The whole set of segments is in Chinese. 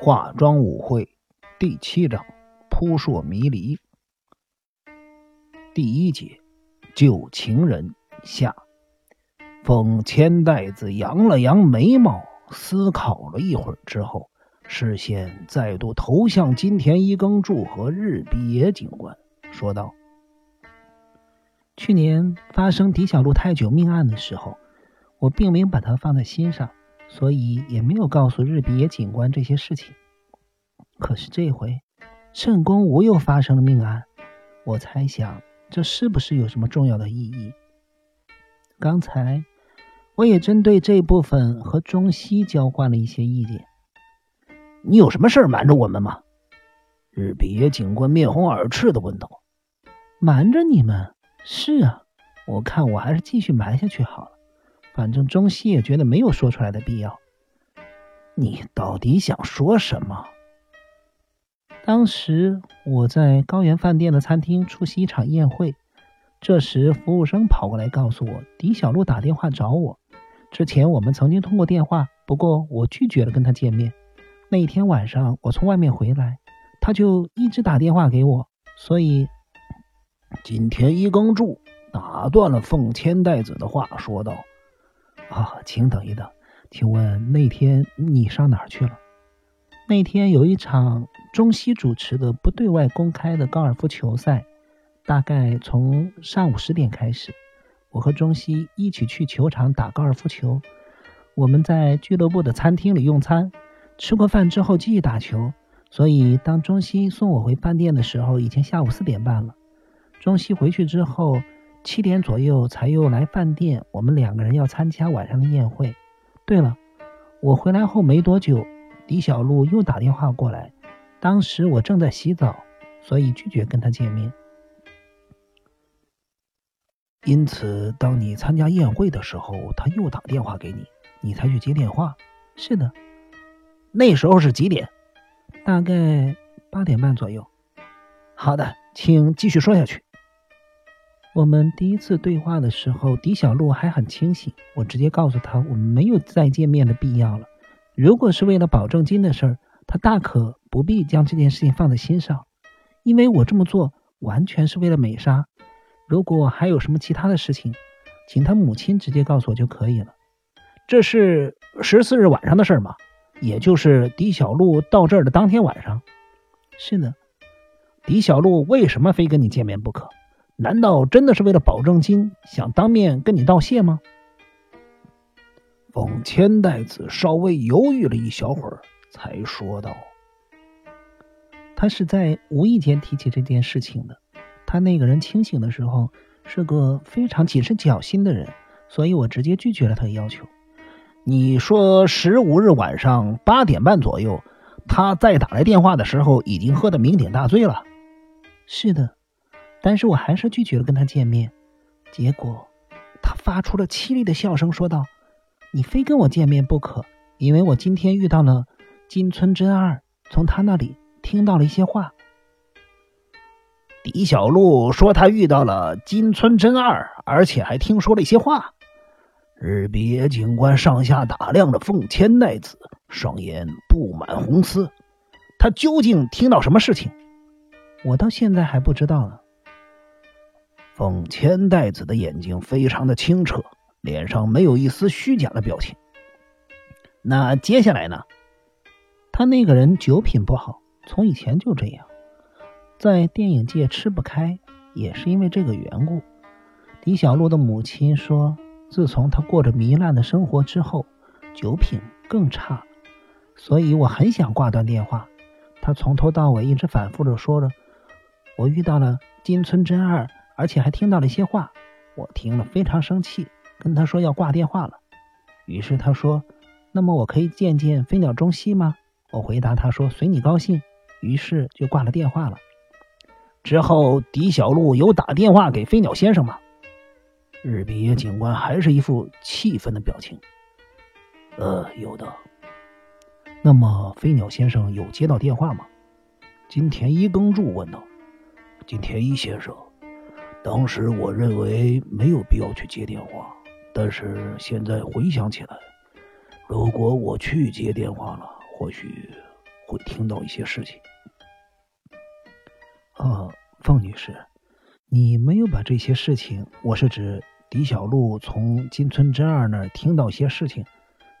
化妆舞会第七章：扑朔迷离。第一节：旧情人下。凤千代子扬了扬眉毛，思考了一会儿之后，视线再度投向金田一耕助和日比野警官，说道：“去年发生狄小路太久命案的时候，我并没有把它放在心上。”所以也没有告诉日比野警官这些事情。可是这回圣宫无又发生了命案，我猜想这是不是有什么重要的意义？刚才我也针对这部分和中西交换了一些意见。你有什么事瞒着我们吗？日比野警官面红耳赤的问道。瞒着你们？是啊，我看我还是继续瞒下去好了。反正中西也觉得没有说出来的必要。你到底想说什么？当时我在高原饭店的餐厅出席一场宴会，这时服务生跑过来告诉我，狄小璐打电话找我。之前我们曾经通过电话，不过我拒绝了跟他见面。那一天晚上我从外面回来，他就一直打电话给我，所以金田一耕助打断了凤千代子的话，说道。啊，请等一等，请问那天你上哪儿去了？那天有一场中西主持的不对外公开的高尔夫球赛，大概从上午十点开始，我和中西一起去球场打高尔夫球。我们在俱乐部的餐厅里用餐，吃过饭之后继续打球。所以当中西送我回饭店的时候，已经下午四点半了。中西回去之后。七点左右才又来饭店，我们两个人要参加晚上的宴会。对了，我回来后没多久，李小璐又打电话过来，当时我正在洗澡，所以拒绝跟她见面。因此，当你参加宴会的时候，他又打电话给你，你才去接电话。是的，那时候是几点？大概八点半左右。好的，请继续说下去。我们第一次对话的时候，狄小璐还很清醒。我直接告诉他，我们没有再见面的必要了。如果是为了保证金的事儿，他大可不必将这件事情放在心上，因为我这么做完全是为了美莎。如果还有什么其他的事情，请他母亲直接告诉我就可以了。这是十四日晚上的事儿吗？也就是狄小璐到这儿的当天晚上？是的。狄小璐为什么非跟你见面不可？难道真的是为了保证金，想当面跟你道谢吗？凤千代子稍微犹豫了一小会儿，才说道：“他是在无意间提起这件事情的。他那个人清醒的时候是个非常谨慎小心的人，所以我直接拒绝了他的要求。你说十五日晚上八点半左右，他再打来电话的时候，已经喝得酩酊大醉了。是的。”但是我还是拒绝了跟他见面，结果他发出了凄厉的笑声，说道：“你非跟我见面不可，因为我今天遇到了金村真二，从他那里听到了一些话。”李小璐说：“他遇到了金村真二，而且还听说了一些话。”日比野警官上下打量着凤千奈子，双眼布满红丝。他究竟听到什么事情？我到现在还不知道呢。凤千代子的眼睛非常的清澈，脸上没有一丝虚假的表情。那接下来呢？他那个人酒品不好，从以前就这样，在电影界吃不开，也是因为这个缘故。李小璐的母亲说，自从他过着糜烂的生活之后，酒品更差。所以我很想挂断电话。他从头到尾一直反复的说着：“我遇到了金村真二。”而且还听到了一些话，我听了非常生气，跟他说要挂电话了。于是他说：“那么我可以见见飞鸟中西吗？”我回答他说：“随你高兴。”于是就挂了电话了。之后，狄小璐有打电话给飞鸟先生吗？日比野警官还是一副气愤的表情。呃，有的。那么飞鸟先生有接到电话吗？金田一耕助问道。金田一先生。当时我认为没有必要去接电话，但是现在回想起来，如果我去接电话了，或许会听到一些事情。啊，凤女士，你没有把这些事情，我是指狄小璐从金村真二那儿听到些事情，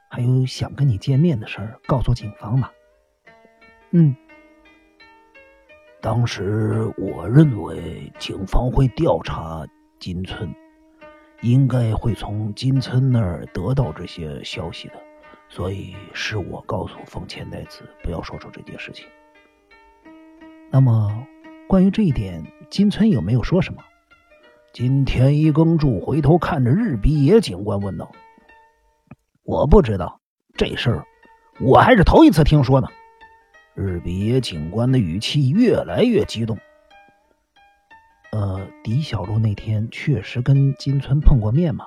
还有想跟你见面的事儿，告诉警方吗？嗯。当时我认为警方会调查金村，应该会从金村那儿得到这些消息的，所以是我告诉凤千代子不要说出这件事情。那么，关于这一点，金村有没有说什么？金田一耕助回头看着日比野警官问道：“我不知道这事儿，我还是头一次听说呢。”日比野警官的语气越来越激动。呃，狄小璐那天确实跟金村碰过面吗？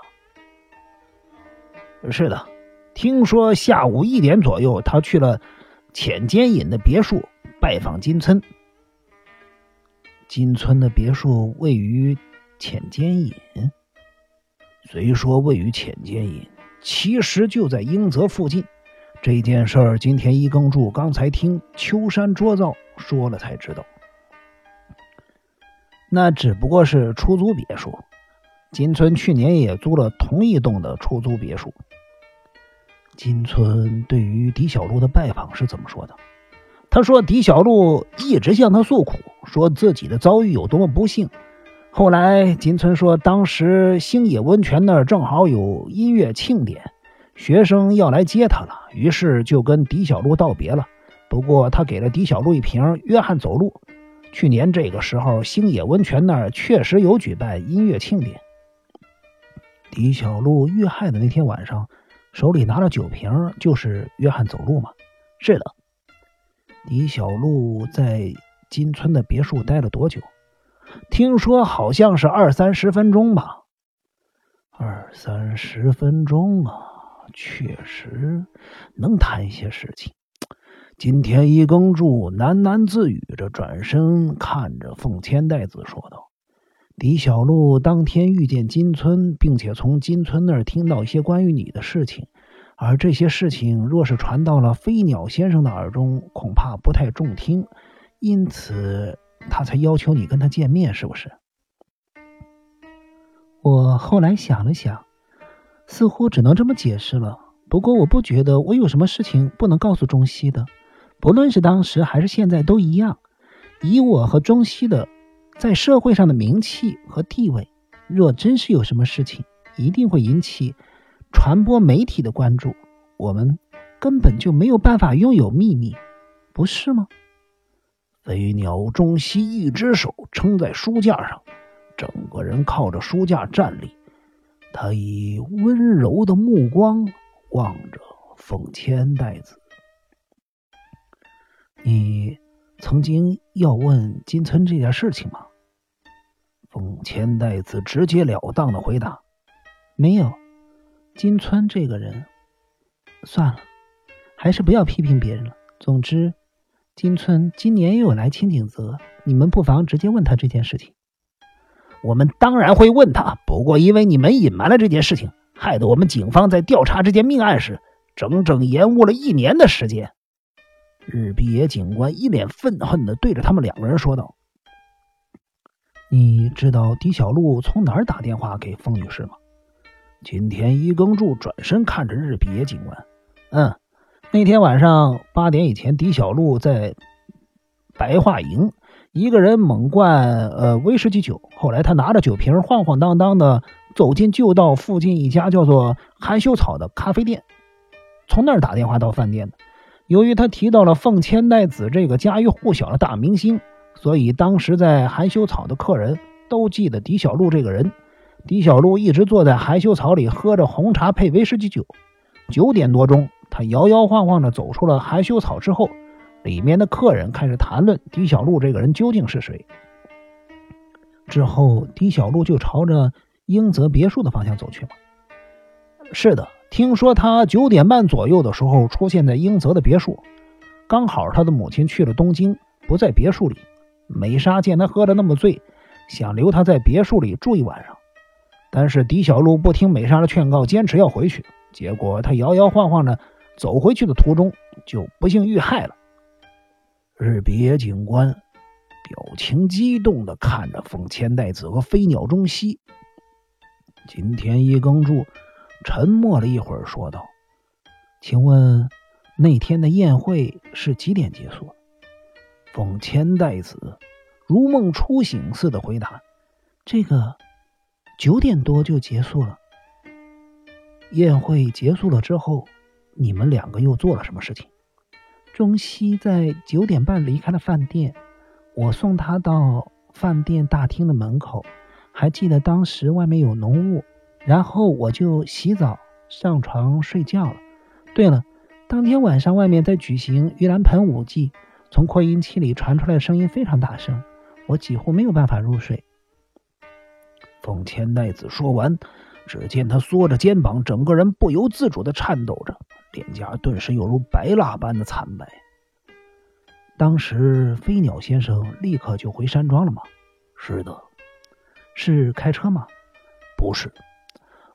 是的，听说下午一点左右，他去了浅间隐的别墅拜访金村。金村的别墅位于浅间隐，虽说位于浅间隐，其实就在英泽附近。这件事儿，金田一耕助刚才听秋山卓造说了才知道。那只不过是出租别墅，金村去年也租了同一栋的出租别墅。金村对于狄小璐的拜访是怎么说的？他说狄小璐一直向他诉苦，说自己的遭遇有多么不幸。后来金村说，当时星野温泉那儿正好有音乐庆典。学生要来接他了，于是就跟狄小璐道别了。不过他给了狄小璐一瓶约翰走路。去年这个时候，星野温泉那儿确实有举办音乐庆典。狄小璐遇害的那天晚上，手里拿着酒瓶，就是约翰走路吗？是的。狄小璐在金村的别墅待了多久？听说好像是二三十分钟吧。二三十分钟啊。确实能谈一些事情。金田一耕助喃喃自语着，转身看着凤千代子说道：“李小璐当天遇见金村，并且从金村那儿听到一些关于你的事情，而这些事情若是传到了飞鸟先生的耳中，恐怕不太中听，因此他才要求你跟他见面，是不是？”我后来想了想。似乎只能这么解释了。不过，我不觉得我有什么事情不能告诉中西的，不论是当时还是现在都一样。以我和中西的在社会上的名气和地位，若真是有什么事情，一定会引起传播媒体的关注。我们根本就没有办法拥有秘密，不是吗？飞鸟中西一只手撑在书架上，整个人靠着书架站立。他以温柔的目光望着凤千代子。你曾经要问金村这件事情吗？凤千代子直截了当的回答：“没有。金村这个人，算了，还是不要批评别人了。总之，金村今年又来青井泽，你们不妨直接问他这件事情。”我们当然会问他，不过因为你们隐瞒了这件事情，害得我们警方在调查这件命案时，整整延误了一年的时间。日比野警官一脸愤恨的对着他们两个人说道：“你知道狄小璐从哪儿打电话给风女士吗？”金田一耕助转身看着日比野警官：“嗯，那天晚上八点以前，狄小璐在白桦营。”一个人猛灌呃威士忌酒，后来他拿着酒瓶晃晃荡荡的走进旧道附近一家叫做含羞草的咖啡店，从那儿打电话到饭店的。由于他提到了凤千代子这个家喻户晓的大明星，所以当时在含羞草的客人都记得狄小璐这个人。狄小璐一直坐在含羞草里喝着红茶配威士忌酒。九点多钟，他摇摇晃晃地走出了含羞草之后。里面的客人开始谈论狄小璐这个人究竟是谁。之后，狄小璐就朝着英泽别墅的方向走去了？是的，听说他九点半左右的时候出现在英泽的别墅，刚好他的母亲去了东京，不在别墅里。美莎见他喝得那么醉，想留他在别墅里住一晚上，但是狄小璐不听美莎的劝告，坚持要回去。结果他摇摇晃晃的走回去的途中，就不幸遇害了。日别警官表情激动的看着凤千代子和飞鸟中西。金田一耕助沉默了一会儿，说道：“请问那天的宴会是几点结束？”凤千代子如梦初醒似的回答：“这个九点多就结束了。宴会结束了之后，你们两个又做了什么事情？”中西在九点半离开了饭店，我送他到饭店大厅的门口。还记得当时外面有浓雾，然后我就洗澡上床睡觉了。对了，当天晚上外面在举行盂兰盆舞祭，从扩音器里传出来的声音非常大声，我几乎没有办法入睡。凤千代子说完，只见他缩着肩膀，整个人不由自主的颤抖着，脸颊顿时犹如白蜡般的惨白。当时飞鸟先生立刻就回山庄了吗？是的。是开车吗？不是，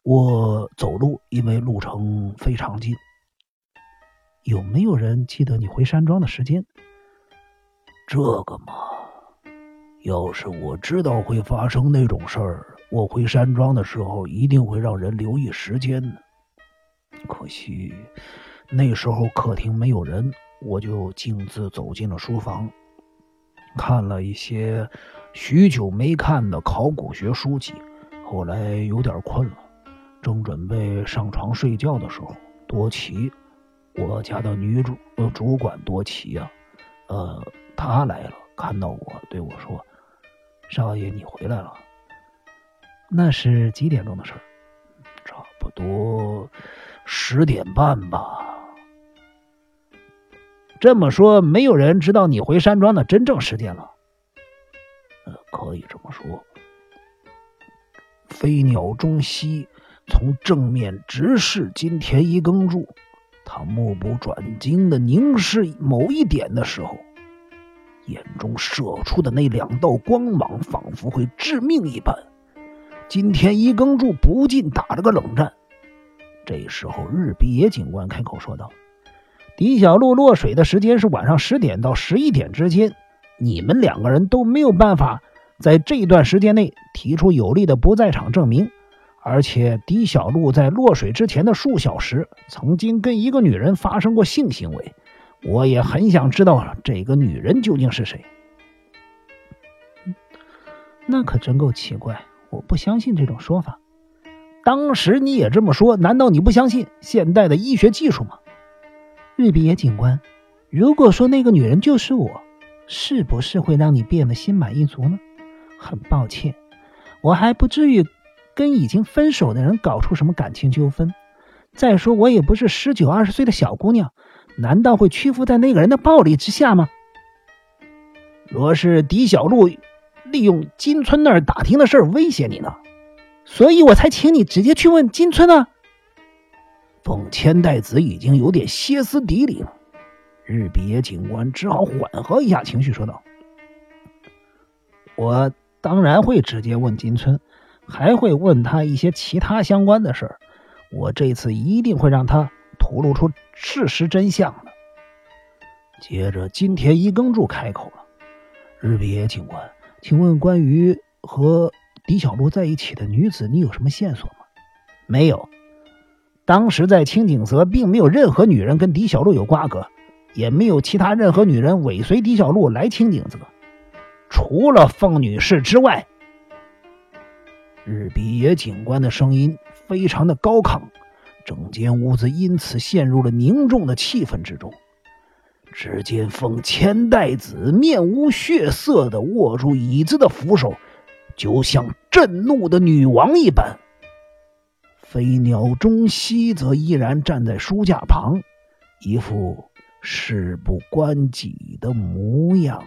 我走路，因为路程非常近。有没有人记得你回山庄的时间？这个嘛，要是我知道会发生那种事儿，我回山庄的时候一定会让人留意时间的。可惜那时候客厅没有人，我就径自走进了书房，看了一些。许久没看的考古学书籍，后来有点困了，正准备上床睡觉的时候，多奇，我家的女主呃主管多奇呀，呃，她来了，看到我对我说：“少爷，你回来了。”那是几点钟的事儿？差不多十点半吧。这么说，没有人知道你回山庄的真正时间了。可以这么说，飞鸟中西从正面直视金田一耕助，他目不转睛的凝视某一点的时候，眼中射出的那两道光芒仿佛会致命一般。金田一耕助不禁打了个冷战。这时候，日比野警官开口说道：“狄小璐落水的时间是晚上十点到十一点之间，你们两个人都没有办法。”在这段时间内提出有力的不在场证明，而且狄小璐在落水之前的数小时曾经跟一个女人发生过性行为，我也很想知道这个女人究竟是谁。那可真够奇怪，我不相信这种说法。当时你也这么说，难道你不相信现代的医学技术吗？日比野警官，如果说那个女人就是我，是不是会让你变得心满意足呢？很抱歉，我还不至于跟已经分手的人搞出什么感情纠纷。再说，我也不是十九二十岁的小姑娘，难道会屈服在那个人的暴力之下吗？若是狄小璐利用金村那儿打听的事威胁你呢？所以我才请你直接去问金村呢。奉千代子已经有点歇斯底里了，日比野警官只好缓和一下情绪，说道：“我。”当然会直接问金村，还会问他一些其他相关的事儿。我这次一定会让他吐露出事实真相的。接着，金田一耕助开口了：“日比野警官，请问关于和狄小璐在一起的女子，你有什么线索吗？”“没有。当时在青井泽，并没有任何女人跟狄小璐有瓜葛，也没有其他任何女人尾随狄小璐来青井泽。”除了凤女士之外，日比野警官的声音非常的高亢，整间屋子因此陷入了凝重的气氛之中。只见凤千代子面无血色的握住椅子的扶手，就像震怒的女王一般。飞鸟中西则依然站在书架旁，一副事不关己的模样。